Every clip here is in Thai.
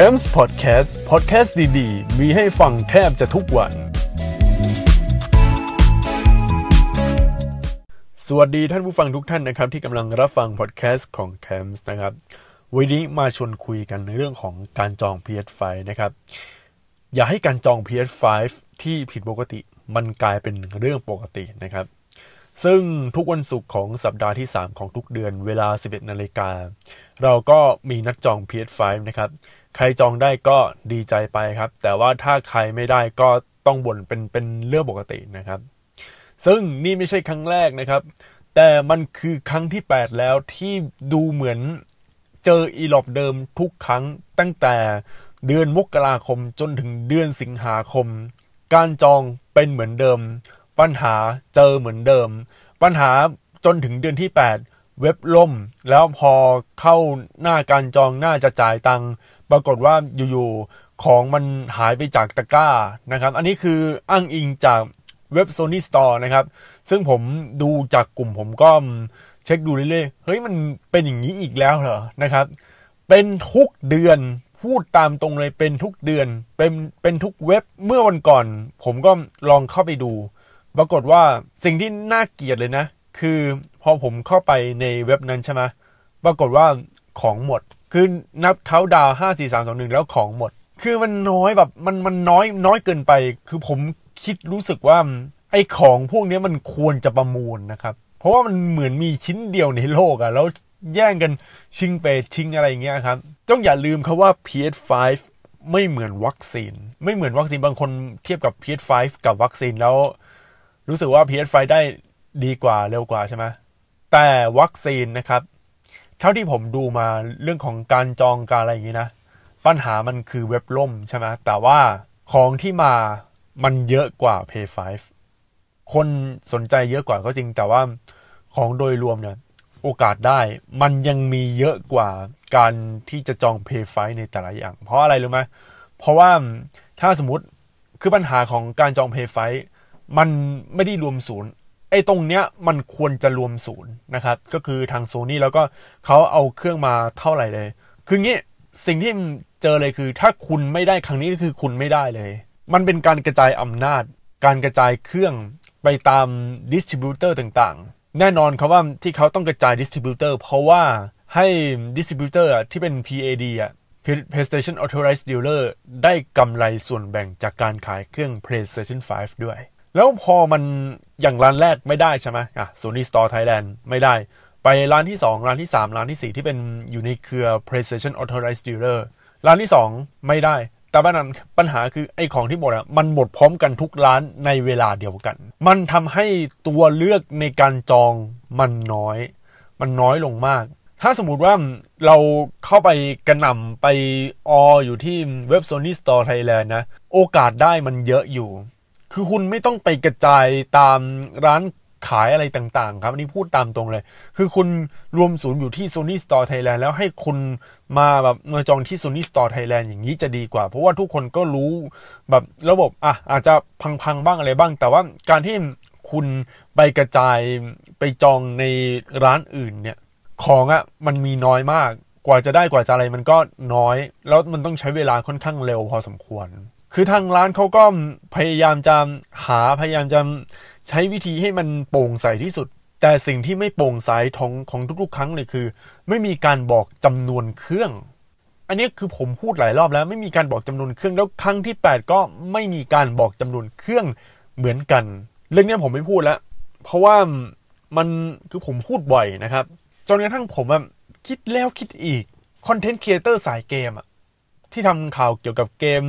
c a m s Podcast Podcast ดีๆ มีให้ฟังแทบจะทุกวัน สวัสดีท่านผู้ฟังทุกท่านนะครับ ที่กำลังรับฟังพอดแคสต์ของ c a m s นะครับ วันนี้มาชวนคุยกันในเรื่องของการจอง PS5 นะครับ อย่าให้การจอง PS5 ที่ผิดปกติมันกลายเป็นเรื่องปกตินะครับ ซึ่งทุกวันศุกร์ของสัปดาห์ที่ 3 ของทุกเดือนเวลา 11นาฬิกาเราก็มีนัดจอง PS5 นะครับ ใครจองได้ก็ดีใจไปครับ แต่ว่าถ้าใครไม่ได้ก็ต้องบ่นเป็นเป็นเรื่องปกตินะครับ ซึ่งนี่ไม่ใช่ครั้งแรกนะครับ แต่มันคือครั้งที่ 8 แล้วที่ดูเหมือนเจออีหลอบเดิมทุกครั้งตั้งแต่เดือนมกราคมจนถึงเดือนสิงหาคม การจองเป็นเหมือนเดิม ปัญหาเจอเหมือนเดิม ปัญหาจนถึงเดือนที่ 8 เว็บล่ม แล้วพอเข้าหน้าการจองหน้าจะจ่ายตังค์ ปรากฏว่าอยู่ๆของมันหายไปจากตะกร้านะครับ อันนี้คืออ้างอิงจากเว็บ Sony Store นะครับ ซึ่งผมดูจากกลุ่มผมก็เช็คดูเรื่อยๆ เฮ้ยมันเป็นอย่างนี้อีกแล้วเหรอนะครับ เป็นทุกเดือนพูดตามตรงเลยเป็นทุกเดือน เป็นเป็นทุกเว็บเมื่อวันก่อน ผมก็ลองเข้าไปดู ปรากฏว่าสิ่งที่น่าเกลียดเลยนะ คือพอผมเข้าไปในเว็บนั้นใช่ไหมปรากฏว่าของหมด คือนับเขาดาวห้าสี่สามสองหนึ่งแล้วของหมด คือมันน้อยแบบมันมันน้อยน้อยเกินไป คือผมคิดรู้สึกว่าไอ้ของพวกนี้มันควรจะประมูลนะครับ เพราะว่ามันเหมือนมีชิ้นเดียวในโลกอะแล้วแย่งกันชิงเปชิงอะไรอย่างเงี้ยครับต้องอย่าลืมครับว่า PS5 ไม่เหมือนวัคซีน ไม่เหมือนวัคซีนบางคนเทียบกับ PS5 กับวัคซีนแล้ว รู้สึกว่า PS5 ได้ดีกว่าเร็วกว่าใช่ไหมแต่วัคซีนนะครับ เท่าที่ผมดูมาเรื่องของการจองการอะไรอย่างนี้นะ ปัญหามันคือเว็บล่มใช่ไหมแต่ว่าของที่มามันเยอะกว่า Pay 5คนสนใจเยอะกว่าก็จริง แต่ว่าของโดยรวมเนี่ยโอกาสได้มันยังมีเยอะกว่าการที่จะจอง Pay 5ในแต่ละอย่าง เพราะอะไรรู้ไหมเพราะว่าถ้าสมมติคือปัญหาของการจอง Pay 5มันไม่ได้รวมศูนย์ ไอ้ตรงเนี้ยมันควรจะรวมศูนย์นะครับ ก็คือทางโซนี่แล้วก็เขาเอาเครื่องมาเท่าไหร่เลย คืองี้สิ่งที่เจอเลยคือ ถ้าคุณไม่ได้ครั้งนี้ก็คือคุณไม่ได้เลย มันเป็นการกระจายอำนาจ การกระจายเครื่องไปตามdistributor ต่างๆ แน่นอนครับว่าที่เขาต้องกระจาย distributor เพราะว่าให้ distributor ที่เป็น PAD อะ PlayStation Authorized Dealer ได้กำไรส่วนแบ่งจากการขายเครื่อง PlayStation 5 ด้วย แล้วพอมันอย่างร้านแรกไม่ได้ใช่ไหมอะ Sony Store Thailand ไม่ได้ ไปร้านที่ 2 ร้านที่ 3 ร้านที่ 4 ที่เป็นอยู่ในเครือ PlayStation Authorized Dealer ร้านที่ 2 ไม่ได้ แต่ปัญหาปัญหาคือไอ้ของที่หมดอะมันหมดพร้อมกันทุกร้านในเวลาเดียวกัน มันทำให้ตัวเลือกในการจองมันน้อย มันน้อยลงมากถ้าสมมติว่าเราเข้าไปกระหน่ำไปอออยู่ที่เว็บ Sony Store Thailand นะ โอกาสได้มันเยอะอยู่ คือคุณไม่ต้องไปกระจายตามร้านขายอะไรต่างๆ ครับ อันนี้พูดตามตรงเลย คือคุณรวมศูนย์อยู่ที่ Sony Store Thailand แล้วให้คุณมาแบบมาจองที่ Sony Store Thailand อย่างนี้จะดีกว่า เพราะว่าทุกคนก็รู้แบบระบบอะอาจจะพังๆบ้างอะไรบ้าง แต่ว่าการที่คุณไปกระจายไปจองในร้านอื่นเนี่ย ของอะ่ะมันมีน้อยมาก กว่าจะได้กว่าจะอะไรมันก็น้อย แล้วมันต้องใช้เวลาค่อนข้างเร็วพอสมควร คือทางร้านเขาก็พยายามจะหาพยายามจะใช้วิธีให้มันโปร่งใสที่สุด แต่สิ่งที่ไม่โปร่งใสของของทุกๆ ครั้งเลยคือ ไม่มีการบอกจำนวนเครื่อง อันนี้คือผมพูดหลายรอบแล้ว ไม่มีการบอกจำนวนเครื่องแล้วครั้งที่ 8 ก็ไม่มีการบอกจำนวนเครื่องเหมือนกัน เรื่องนี้ผมไม่พูดแล้วเพราะว่ามันคือผมพูดบ่อยนะครับจนกระทั่งผมอะคิดแล้วคิดอีกคอนเทนต์ครีเอเตอร์สายเกมอะที่ทำข่าวเกี่ยวกับเกม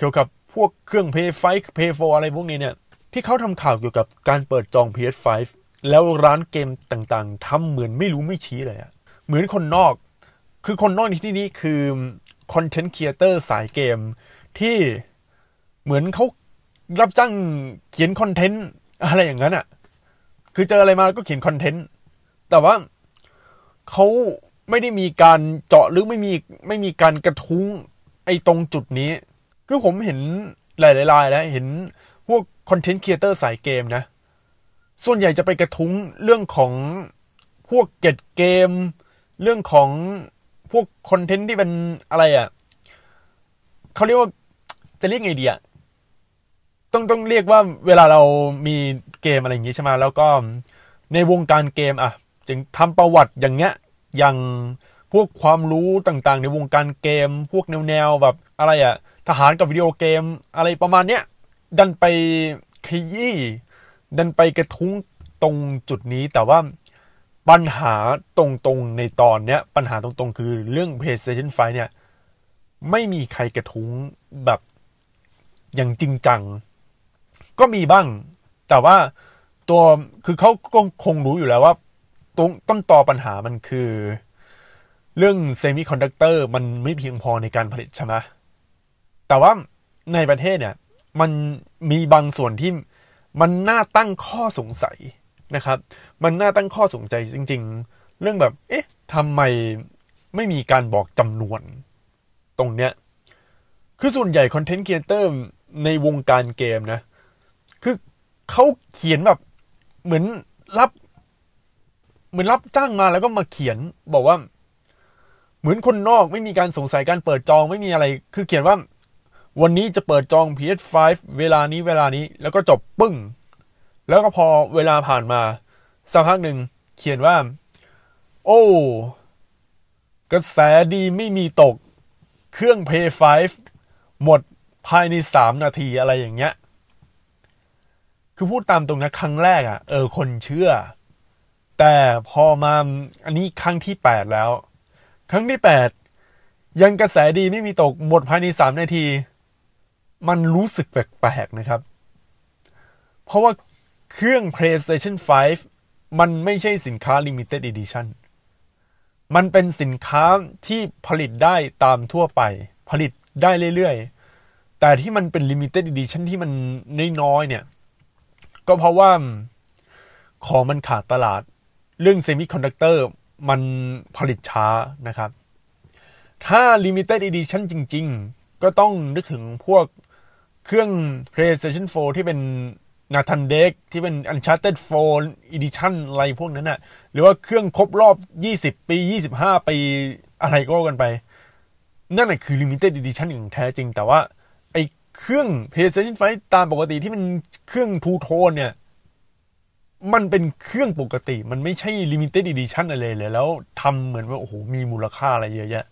เกี่ยวกับพวกเครื่อง Play 5 Play 4อะไรพวกนี้เนี่ย ที่เขาทำข่าวเกี่ยวกับการเปิดจอง PS5 แล้วร้านเกมต่างๆทำเหมือนไม่รู้ไม่ชี้เลยอะเหมือนคนนอก คือคนนอกในที่นี้คือ content creator สายเกมที่เหมือนเขารับจ้างเขียน content อะไรอย่างนั้นอะคือเจออะไรมาก็เขียน content แต่ว่าเขาไม่ได้มีการเจาะหรือไม่มีไม่มีการกระทุ้งไอ้ตรงจุดนี้ คือผมเห็นหลายๆรายแล้วเห็นพวก content creator สายเกมนะ ส่วนใหญ่จะไปกระทุ้งเรื่องของพวกเก็ตเกม เรื่องของพวกคอนเทนต์ที่เป็นอะไรอะ่ะเขาเรียกว่าจะเรียกไงดีอะต้องต้องเรียกว่าเวลาเรามีเกมอะไรอย่างงี้ใช่ไหมแล้วก็ในวงการเกมอะจึงทำประวัติอย่างเงี้ยอย่างพวกความรู้ต่างๆ ในวงการเกม พวกแนวๆแบบอะไรอะ ทหารกับวิดีโอเกม อะไรประมาณเนี้ยดันไปขยี้ดันไปกระทุ้งตรงจุดนี้แต่ว่าปัญหาตรงๆในตอนเนี้ยปัญหาตรงๆ คือเรื่อง PlayStation 5เนี่ย ไม่มีใครกระทุ้งแบบอย่างจริงจัง ก็มีบ้าง แต่ว่าตัวคือเขาก็คงรู้อยู่แล้วว่าต้นต้นตอปัญหามันคือ เรื่องเซมิคอนดักเตอร์มันไม่เพียงพอในการผลิตใช่ไหม แต่ว่าในประเทศเนี่ย มันมีบางส่วนที่มันน่าตั้งข้อสงสัยนะครับ มันน่าตั้งข้อสงสัยจริง ๆ เรื่องแบบ เอ๊ะทำไมไม่มีการบอกจำนวน ตรงเนี้ย คือส่วนใหญ่ content creator ในวงการเกมนะ คือเขาเขียนแบบเหมือนรับเหมือนรับจ้างมาแล้วก็มาเขียนบอกว่า เหมือนคนนอกไม่มีการสงสัยการเปิดจองไม่มีอะไร คือเขียนว่า วันนี้จะเปิดจอง PS5 เวลานี้เวลานี้แล้วก็จบปึ้ง แล้วก็พอเวลาผ่านมาสักพักหนึ่งเขียนว่า โอ้ กระแสดีไม่มีตก เครื่อง Play 5หมดภายในสามนาทีอะไรอย่างเงี้ย คือพูดตามตรงนะครั้งแรกอะ่ะ เออคนเชื่อ แต่พอมาอันนี้ครั้งที่แปดแล้ว ครั้งที่แปดยังกระแสดีไม่มีตกหมดภายในสามนาที มันรู้สึกแปลกๆนะครับ เพราะว่าเครื่อง PlayStation 5 มันไม่ใช่สินค้า Limited Edition มันเป็นสินค้าที่ผลิตได้ตามทั่วไป ผลิตได้เรื่อยๆ แต่ที่มันเป็น Limited Edition ที่มันน้อยๆ เนี่ย ก็เพราะว่าของมันขาดตลาด เรื่องเซมิคอนดักเตอร์มันผลิตช้านะครับ ถ้า Limited Edition จริง ๆ ก็ต้องนึกถึงพวก เครื่อง PlayStation 4 ที่เป็น Nathan Drake ที่เป็น Uncharted 4 Edition อะไรพวกนั้นน่ะหรือว่าเครื่องครบรอบ 20 ปี 25 ปี อะไรก็กันไป นั่นแหละคือ Limited Edition อย่างแท้จริง แต่ว่า ไอ้เครื่อง PlayStation 5 ตามปกติที่มันเครื่องทูโทนเนี่ย มันเป็นเครื่องปกติ มันไม่ใช่ Limited Edition อะไรเลย แล้วทำเหมือนว่า โอ้โห มีมูลค่าอะไรเยอะแยะ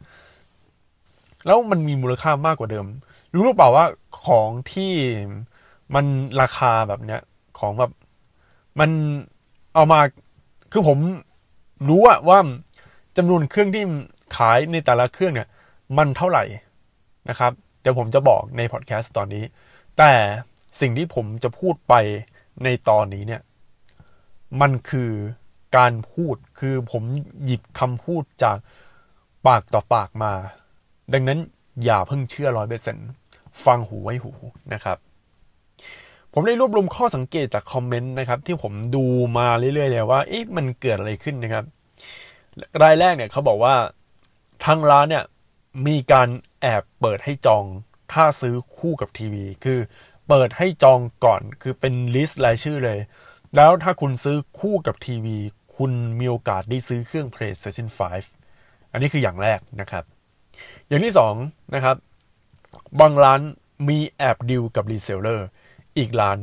แล้วมันมีมูลค่ามากกว่าเดิม รู้หรือเปล่าว่าของที่มันราคาแบบเนี้ย ของแบบมันเอามาคือผมรู้ว่าว่าจำนวนเครื่องที่ขายในแต่ละเครื่องเนี่ย มันเท่าไหร่นะครับเดี๋ยวผมจะบอกในพอดแคสต์ตอนนี้ แต่สิ่งที่ผมจะพูดไปในตอนนี้เนี่ย มันคือการพูดคือผมหยิบคำพูดจากปากต่อปากมา ดังนั้น อย่าเพิ่งเชื่อร้อยเปอร์เซ็นฟังหูไว้หูนะครับ ผมได้รวบรวมข้อสังเกตจากคอมเมนต์นะครับ ที่ผมดูมาเรื่อยๆเลยว่าเอ๊ะมันเกิดอะไรขึ้นนะครับ รายแรกเนี่ยเขาบอกว่าทางร้านเนี่ยมีการแอบเปิดให้จอง ถ้าซื้อคู่กับทีวี คือเปิดให้จองก่อน คือเป็น list รายชื่อเลย แล้วถ้าคุณซื้อคู่กับทีวี คุณมีโอกาสได้ซื้อเครื่อง PlayStation 5 อันนี้คืออย่างแรกนะครับ อย่างที่สองนะครับบางร้านมีแอบดิวกับ resellerอีกร้าน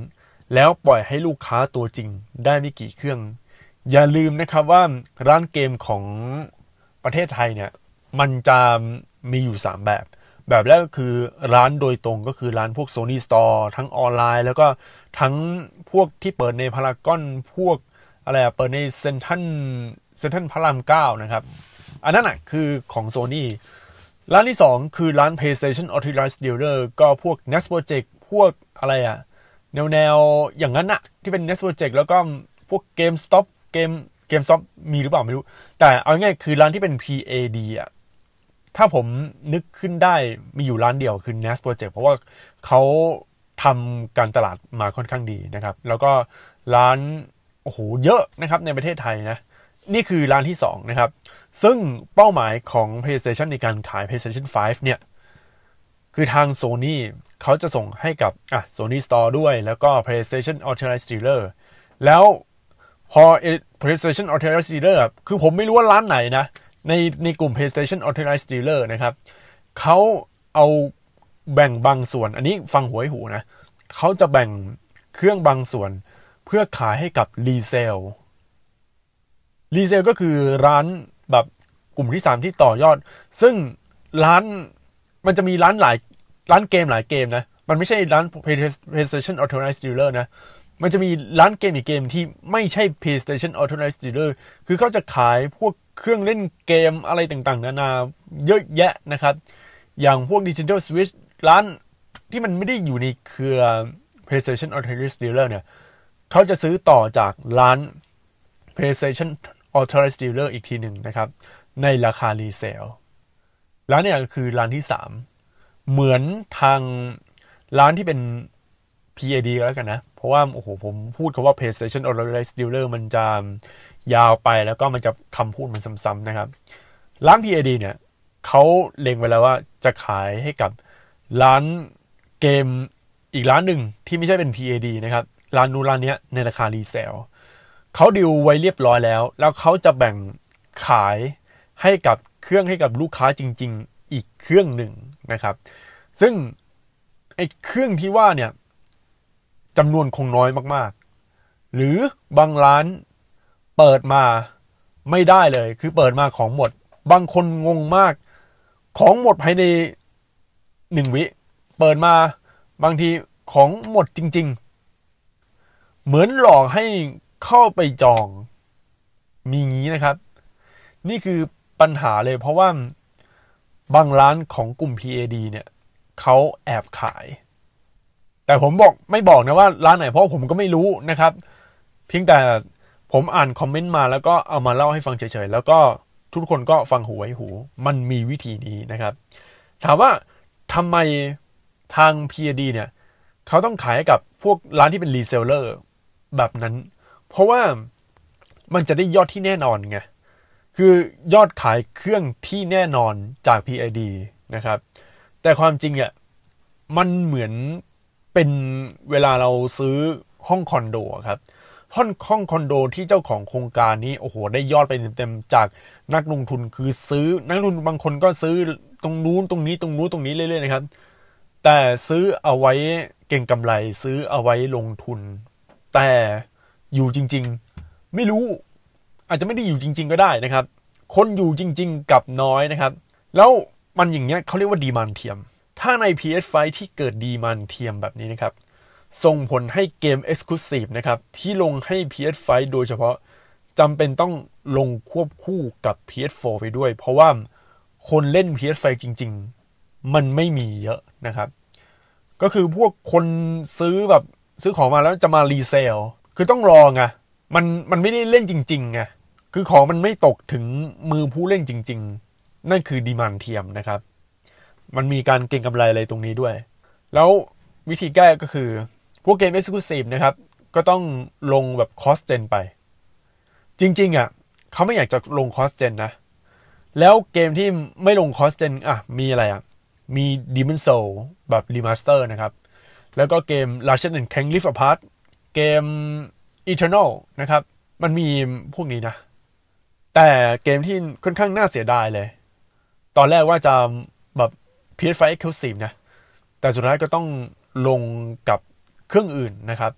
แล้วปล่อยให้ลูกค้าตัวจริงได้ไม่กี่เครื่อง อย่าลืมนะครับว่าร้านเกมของประเทศไทยเนี่ยมันจะมีอยู่ 3 แบบ แบบแรกก็คือร้านโดยตรงก็คือร้านพวก Sony Store ทั้งออนไลน์ แล้วก็ทั้งพวกที่เปิดในพารากอนพวกอะไรอะเปิดในเซนทันเซนทันพระรามเก้านะครับ อันนั้นอะคือของ Sony ร้านที่ 2 คือร้าน PlayStation Authorized Dealer ก็พวก Next Project พวกอะไรอะแนวแนวอย่างนั้นอะที่เป็น Next Project แล้วก็พวก GameStop เกม GameStop มีหรือเปล่าไม่รู้ แต่เอาง่ายคือร้านที่เป็น PAD อะถ้าผมนึกขึ้นได้มีอยู่ร้านเดียวคือ Next Project เพราะว่าเขาทำการตลาดมาค่อนข้างดีนะครับ แล้วก็ร้าน โอ้โห เยอะนะครับในประเทศไทยนะ นี่คือร้านที่ 2 นะครับ ซึ่งเป้าหมายของ PlayStation ในการขาย PlayStation 5 เนี่ย คือทาง Sony เขาจะส่งให้กับอะ Sony Store ด้วย แล้วก็ PlayStation Authorized Dealer แล้วพอ PlayStation Authorized Dealer คือผมไม่รู้ว่าร้านไหนนะ ในในกลุ่ม PlayStation Authorized Dealer นะครับ เขาเอาแบ่งบางส่วน อันนี้ฟังหูไว้หูนะ เขาจะแบ่งเครื่องบางส่วนเพื่อขายให้กับ resell resell ก็คือร้านแบบกลุ่มที่สามที่ต่อยอด ซึ่งร้านมันจะมีร้านหลายร้านเกมหลายเกมนะ มันไม่ใช่ร้าน PlayStation Authorized Dealer นะ มันจะมีร้านเกมอีกเกมที่ไม่ใช่ PlayStation Authorized Dealer คือเขาจะขายพวกเครื่องเล่นเกมอะไรต่างๆ นานาเยอะแยะนะครับ อย่างพวก Digital Switch ร้านที่มันไม่ได้อยู่ในเครือ PlayStation Authorized Dealer เนี่ยเขาจะซื้อต่อจากร้าน PlayStation Authorized Dealer อีกทีหนึ่งนะครับ ในราคารีเซลร้านนี้คือร้านที่สามเหมือนทางร้านที่เป็น PAD แล้วกันนะ เพราะว่า โอ้โห ผมพูดคาว่า PlayStation Authorized Dealer มันจะยาวไปแล้วก็มันจะคำพูดมันซ้ำๆนะครับ ร้าน PAD เนี่ยเขาเล็งไว้แล้วว่าจะขายให้กับร้านเกมอีกร้านหนึ่งที่ไม่ใช่เป็น PAD นะครับ ร้านนู้นร้านนี้ในราคารีเซล เขาดิวไว้เรียบร้อยแล้ว แล้วเขาจะแบ่งขายให้กับเครื่องให้กับลูกค้าจริง ๆ อีกเครื่องหนึ่งนะครับ ซึ่งไอ้เครื่องที่ว่าเนี่ยจำนวนคงน้อยมากๆ หรือบางร้านเปิดมาไม่ได้เลย คือเปิดมาของหมด บางคนงงมาก ของหมดภายในหนึ่งวิ เปิดมาบางทีของหมดจริง ๆ เหมือนหลอกให้ เข้าไปจอง มีงี้นะครับ นี่คือปัญหาเลยเพราะว่าบางร้านของกลุ่ม PAD เนี่ยเขาแอบขาย แต่ผมบอกไม่บอกนะว่าร้านไหนเพราะผมก็ไม่รู้นะครับ เพียงแต่ผมอ่านคอมเมนต์มาแล้วก็เอามาเล่าให้ฟังเฉยๆ แล้วก็ทุกคนก็ฟังหูไว้หู มันมีวิธีนี้นะครับ ถามว่าทำไมทาง PAD เนี่ยเขาต้องขายกับพวกร้านที่เป็นรีเซลเลอร์แบบนั้น เพราะว่ามันจะได้ยอดที่แน่นอนไง คือยอดขายเครื่องที่แน่นอนจาก PID นะครับ แต่ความจริงอะมันเหมือนเป็นเวลาเราซื้อห้องคอนโดครับห้องห้องคอนโดที่เจ้าของโครงการนี้โอ้โหได้ยอดไปเต็มๆจากนักลงทุนคือซื้อนักลงทุนบางคนก็ซื้อตรงนู้นตรงนี้ตรงนู้นตรงนี้เรื่อยๆนะครับ แต่ซื้อเอาไว้เก่งกำไรซื้อเอาไว้ลงทุน แต่ อยู่จริง ๆ ไม่รู้อาจจะไม่ได้อยู่จริง ๆ ก็ได้นะครับ คนอยู่จริง ๆ กลับน้อยนะครับ แล้วมันอย่างเงี้ยเขาเรียกว่า demand เทียม ถ้าใน PS5 ที่เกิด demand เทียมแบบนี้นะครับ ส่งผลให้เกม Exclusive นะครับ ที่ลงให้ PS5 โดยเฉพาะจำเป็นต้องลงควบคู่กับ PS4 ไปด้วย เพราะว่าคนเล่น PS5 จริง ๆ มันไม่มีเยอะนะครับ ก็คือพวกคนซื้อแบบซื้อของมาแล้วจะมารีเซล คือต้องรอไงมันมันไม่ได้เล่นจริงๆไงคือของมันไม่ตกถึงมือผู้เล่นจริง ๆ นั่นคือดีมันเทียมนะครับ มันมีการเก็งกำไรอะไรตรงนี้ด้วย แล้ววิธีแก้ก็คือ พวกเกม Exclusive นะครับ ก็ต้องลงแบบ cross-gen ไป จริง ๆอะเขาไม่อยากจะลง cross-gen นะ แล้วเกมที่ไม่ลง cross-gen อะ มีอะไรอะ มี Demon Soul แบบ remaster นะครับ แล้วก็เกม Ratchet and Clank Rift Apart เกม Returnal นะครับ มันมีพวกนี้นะ แต่เกมที่ค่อนข้างน่าเสียดายเลย ตอนแรกว่าจะแบบ PS5 Exclusive นะ แต่สุดท้ายก็ต้องลงกับเครื่องอื่นนะครับ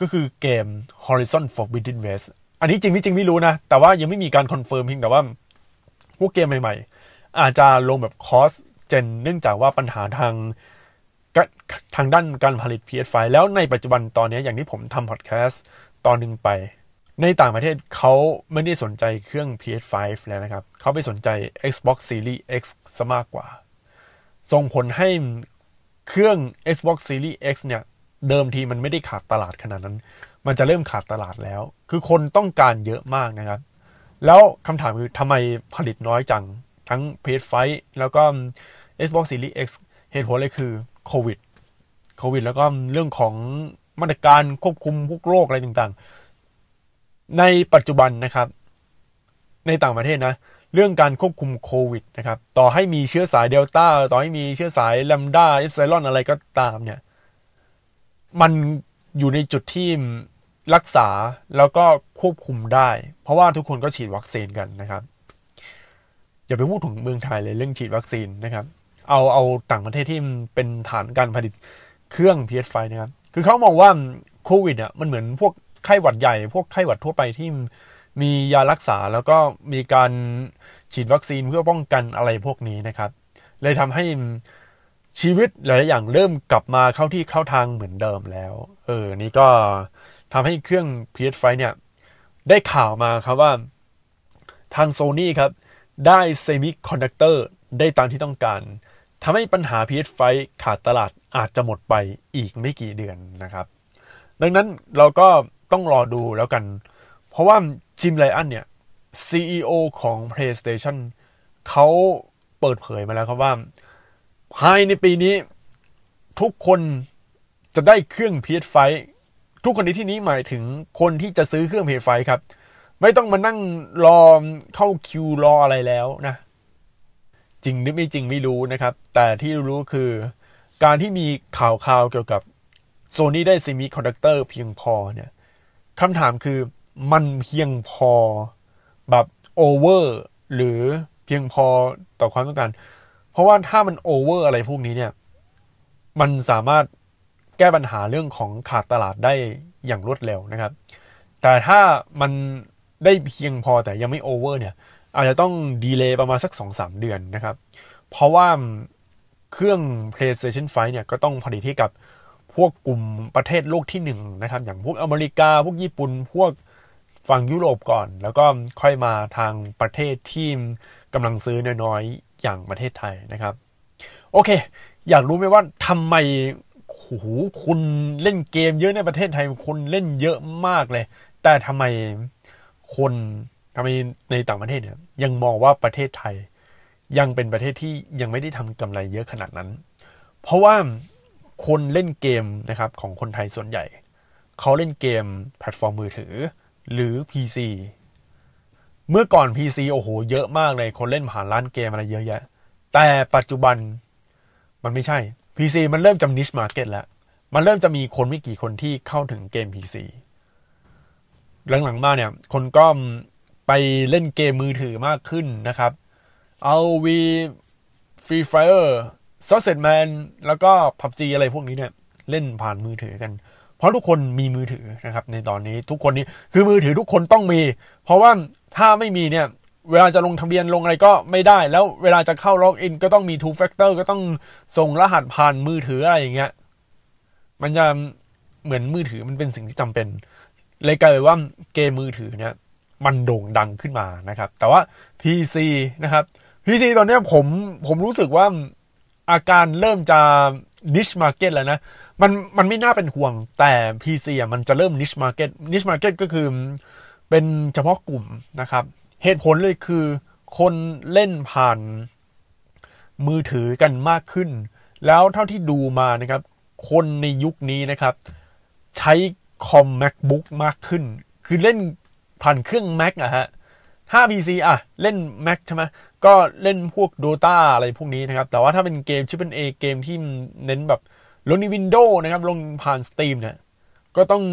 ก็คือเกม Horizon Forbidden West อันนี้จริงไม่จริงไม่รู้นะ แต่ว่ายังไม่มีการ confirm เพียงแต่ว่าพวกเกมใหม่ๆ อาจจะลงแบบ cross-gen เนื่องจากว่าปัญหาทาง ทางด้านการผลิต PS5 แล้วในปัจจุบันตอนนี้อย่างที่ผมทำพอดแคสต์ตอนหนึ่งไป ในต่างประเทศเขาไม่ได้สนใจเครื่อง PS5 แล้วนะครับ เขาไปสนใจ Xbox Series X ซะมากกว่า ส่งผลให้เครื่อง Xbox Series X เนี่ย เดิมทีมันไม่ได้ขาดตลาดขนาดนั้น มันจะเริ่มขาดตลาดแล้ว คือคนต้องการเยอะมากนะครับ แล้วคำถามคือทำไมผลิตน้อยจัง ทั้ง PS5 แล้วก็ Xbox Series X เหตุผลเลยคือ โควิดโควิด แล้วก็เรื่องของมาตรการควบคุมพวกโรคอะไรต่างๆ ในปัจจุบันนะครับ ในต่างประเทศนะ เรื่องการควบคุมโควิดนะครับ ต่อให้มีเชื้อสายเดลต้า ต่อให้มีเชื้อสายแลมด้าเอฟไซลอนอะไรก็ตามเนี่ย มันอยู่ในจุดที่รักษาแล้วก็ควบคุมได้ เพราะว่าทุกคนก็ฉีดวัคซีนกันนะครับ อย่าไปพูดถึงเมืองไทยเลยเรื่องฉีดวัคซีนนะครับ เอาเอาต่างประเทศที่เป็นฐานการผลิตเครื่อง PS5 นะครับ คือเขามองว่าโควิดอะมันเหมือนพวกไข้หวัดใหญ่ พวกไข้หวัดทั่วไปที่มียารักษาแล้วก็มีการฉีดวัคซีนเพื่อป้องกันอะไรพวกนี้นะครับ เลยทำให้ชีวิตหลายอย่างเริ่มกลับมาเข้าที่เข้าทางเหมือนเดิมแล้ว เออ นี่ก็ทำให้เครื่อง PS5 เนี่ย ได้ข่าวมาครับว่าทางโซนี่ครับ ได้ semiconductor ได้ตามที่ต้องการ ทำให้ปัญหา PS5 ขาดตลาดอาจจะหมดไปอีกไม่กี่เดือนนะครับ ดังนั้นเราก็ต้องรอดูแล้วกัน เพราะว่า Jim Ryan เนี่ย CEO ของ PlayStation เขาเปิดเผยมาแล้วครับว่า ภายในปีนี้ทุกคนจะได้เครื่อง PS5 ทุกคนในที่นี้หมายถึงคนที่จะซื้อเครื่อง PS5 ครับ ไม่ต้องมานั่งรอเข้าคิวรออะไรแล้วนะ จริงหรือไม่จริงไม่รู้นะครับ แต่ที่รู้คือ การที่มีข่าวข่าวเกี่ยวกับโซนี่ได้ semiconductor เพียงพอเนี่ยคำถามคือมันเพียงพอแบบ over หรือเพียงพอต่อความต้องการ เพราะว่าถ้ามัน over อะไรพวกนี้เนี่ย มันสามารถแก้ปัญหาเรื่องของขาดตลาดได้อย่างรวดเร็วนะครับ แต่ถ้ามันได้เพียงพอแต่ยังไม่ over เนี่ย อาจจะต้อง delay ประมาณสักสองสามเดือนนะครับ เพราะว่าเครื่อง PlayStation 5เนี่ยก็ต้องผลิตให้กับพวกกลุ่มประเทศโลกที่หนึ่งนะครับ อย่างพวกอเมริกา พวกญี่ปุ่น พวกฝั่งยุโรปก่อน แล้วก็ค่อยมาทางประเทศที่กำลังซื้อน้อยๆอย่างประเทศไทยนะครับ โอเค อยากรู้ไหมว่าทำไมโหคุณเล่นเกมเยอะในประเทศไทยคนเล่นเยอะมากเลย แต่ทำไมคน ทำไมในต่างประเทศเนี่ยยังมองว่าประเทศไทยยังเป็นประเทศที่ยังไม่ได้ทำกำไรเยอะขนาดนั้น เพราะว่าคนเล่นเกมนะครับของคนไทยส่วนใหญ่ เขาเล่นเกมแพลตฟอร์มมือถือ หรือ PC เมื่อก่อน PC โอ้โหเยอะมากเลยคนเล่นผ่านร้านเกมอะไรเยอะแยะ แต่ปัจจุบันมันไม่ใช่ PC มันเริ่มจะ niche market แล้ว มันเริ่มจะมีคนไม่กี่คนที่เข้าถึงเกม PC หลังๆมาเนี่ย คนก็ ไปเล่นเกมมือถือมากขึ้นนะครับ RoV Free Fire Sausage Manแล้วก็พับจีอะไรพวกนี้เนี่ย เล่นผ่านมือถือกัน เพราะทุกคนมีมือถือนะครับ ในตอนนี้ทุกคนนี้คือมือถือทุกคนต้องมี เพราะว่าถ้าไม่มีเนี่ย เวลาจะลงทะเบียนลงอะไรก็ไม่ได้ แล้วเวลาจะเข้าล็อกอินก็ต้องมี two factor ก็ต้องส่งรหัสผ่านมือถืออะไรอย่างเงี้ย มันจะเหมือนมือถือมันเป็นสิ่งที่จำเป็น เลยกลายเป็นว่าเกมมือถือเนี่ย มันโด่งดังขึ้นมานะครับ แต่ว่า PC นะครับ PC ตอนนี้ผมผมรู้สึกว่าอาการเริ่มจะ niche market แล้วนะ มันมันไม่น่าเป็นห่วงแต่ PC อะมันจะเริ่ม niche market niche market ก็คือเป็นเฉพาะกลุ่มนะครับ เหตุผลเลยคือคนเล่นผ่านมือถือกันมากขึ้น แล้วเท่าที่ดูมานะครับ คนในยุคนี้นะครับ ใช้คอม macbook มากขึ้น คือเล่น ผ่านเครื่อง mac อะฮะถ้า PC อะ เล่น mac ใช่ไหมก็เล่นพวก Dota อะไรพวกนี้นะครับ แต่ว่าถ้าเป็นเกมชิปเป็นเอเกมที่เน้นแบบลงใน Windows นะครับ ลงผ่าน Steam เนี่ยก็ต้อง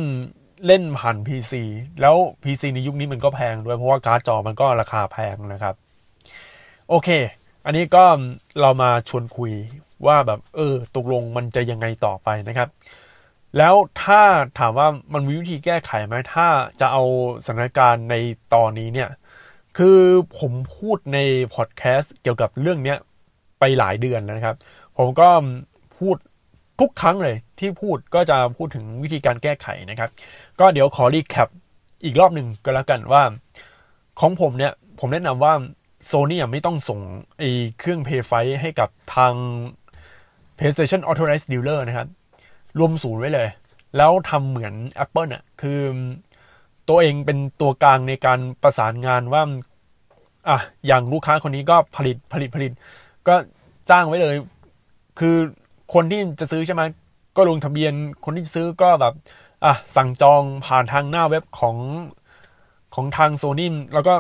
เล่นผ่าน PC แล้ว PC ในยุคนี้มันก็แพงด้วย เพราะว่าการ์ดจอมันก็ราคาแพงนะครับ โอเค อันนี้ก็เรามาชวนคุยว่าแบบเออตกลงมันจะยังไงต่อไปนะครับ แล้วถ้าถามว่ามันมีวิธีแก้ไขไหมถ้าจะเอาสถานการณ์ในตอนนี้เนี่ย คือผมพูดในพอดแคสต์เกี่ยวกับเรื่องเนี้ยไปหลายเดือนแล้วนะครับ ผมก็พูดทุกครั้งเลยที่พูดก็จะพูดถึงวิธีการแก้ไขนะครับ ก็เดี๋ยวขอ recap อีกรอบหนึ่งก็แล้วกันว่า ของผมเนี่ย ผมแนะนำว่าโซนี่ไม่ต้องส่งไอเครื่อง Play Fiveให้กับทาง PlayStation Authorized Dealer นะครับ รวมศูนย์ไว้เลย แล้วทำเหมือน Apple น่ะคือตัวเองเป็นตัวกลางในการประสานงานว่าอะอย่างลูกค้าคนนี้ก็ผลิตผลิตผลิต ก็จ้างไว้เลย คือคนที่จะซื้อใช่ไหมก็ลงทะเบียนคนที่จะซื้อก็แบบอะสั่งจองผ่านทางหน้าเว็บของของทางโซนี่แล้วก็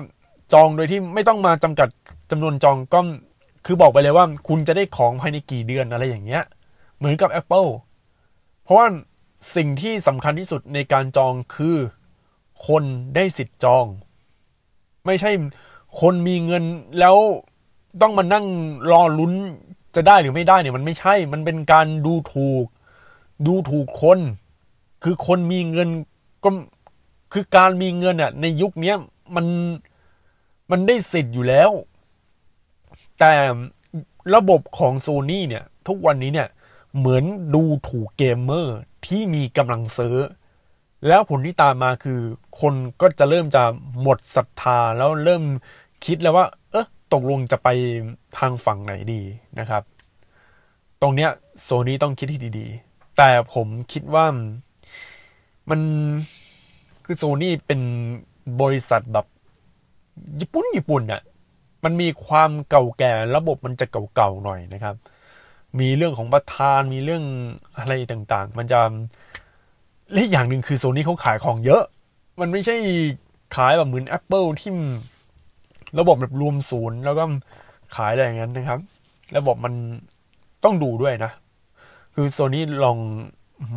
จองโดยที่ไม่ต้องมาจำกัดจำนวนจองก็คือบอกไปเลยว่า คุณจะได้ของภายในกี่เดือนอะไรอย่างเงี้ย เหมือนกับ Apple เพราะว่าสิ่งที่สำคัญที่สุดในการจองคือ คนได้สิทธิ์จอง ไม่ใช่คนมีเงินแล้วต้องมานั่งรอลุ้นจะได้หรือไม่ได้เนี่ยมันไม่ใช่ มันเป็นการดูถูก ดูถูกคน คือคนมีเงินก็คือการมีเงินอะในยุคนี้มันมันได้สิทธิ์อยู่แล้ว แต่ระบบของโซนี่เนี่ย ทุกวันนี้เนี่ย เหมือนดูถูกเกมเมอร์ที่มีกำลังซื้อ แล้วผลที่ตามมาคือ คนก็จะเริ่มจะหมดศรัทธาแล้วเริ่มคิดแล้วว่า เออตกลงจะไปทางฝั่งไหนดีนะครับ ตรงเนี้ยโซนี่ต้องคิดให้ดีๆ แต่ผมคิดว่ามันคือโซนี่เป็นบริษัทแบบญี่ปุ่นญี่ปุ่นน่ะมันมีความเก่าแก่ระบบมันจะเก่าๆหน่อยนะครับ มีเรื่องของประธานมีเรื่องอะไรต่างๆ มันจะและอย่างหนึ่งคือโซนี่เขาขายของเยอะ มันไม่ใช่ขายแบบเหมือน Apple ที่ระบบแบบรวมศูนย์ แล้วก็ขายอะไรอย่างนั้นนะครับ ระบบมันต้องดูด้วยนะ คือโซนี่ลอง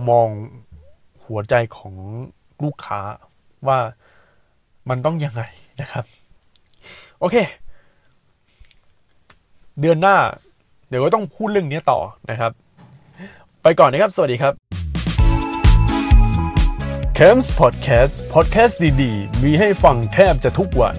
มองหัวใจของลูกค้าว่ามันต้องยังไงนะครับ โอเค เดือนหน้า เดี๋ยวก็ต้องพูดเรื่องนี้ต่อนะครับ ไปก่อนนะครับ สวัสดีครับ c a m s Podcast Podcast ดีๆ มีให้ฟังแทบจะทุกวัน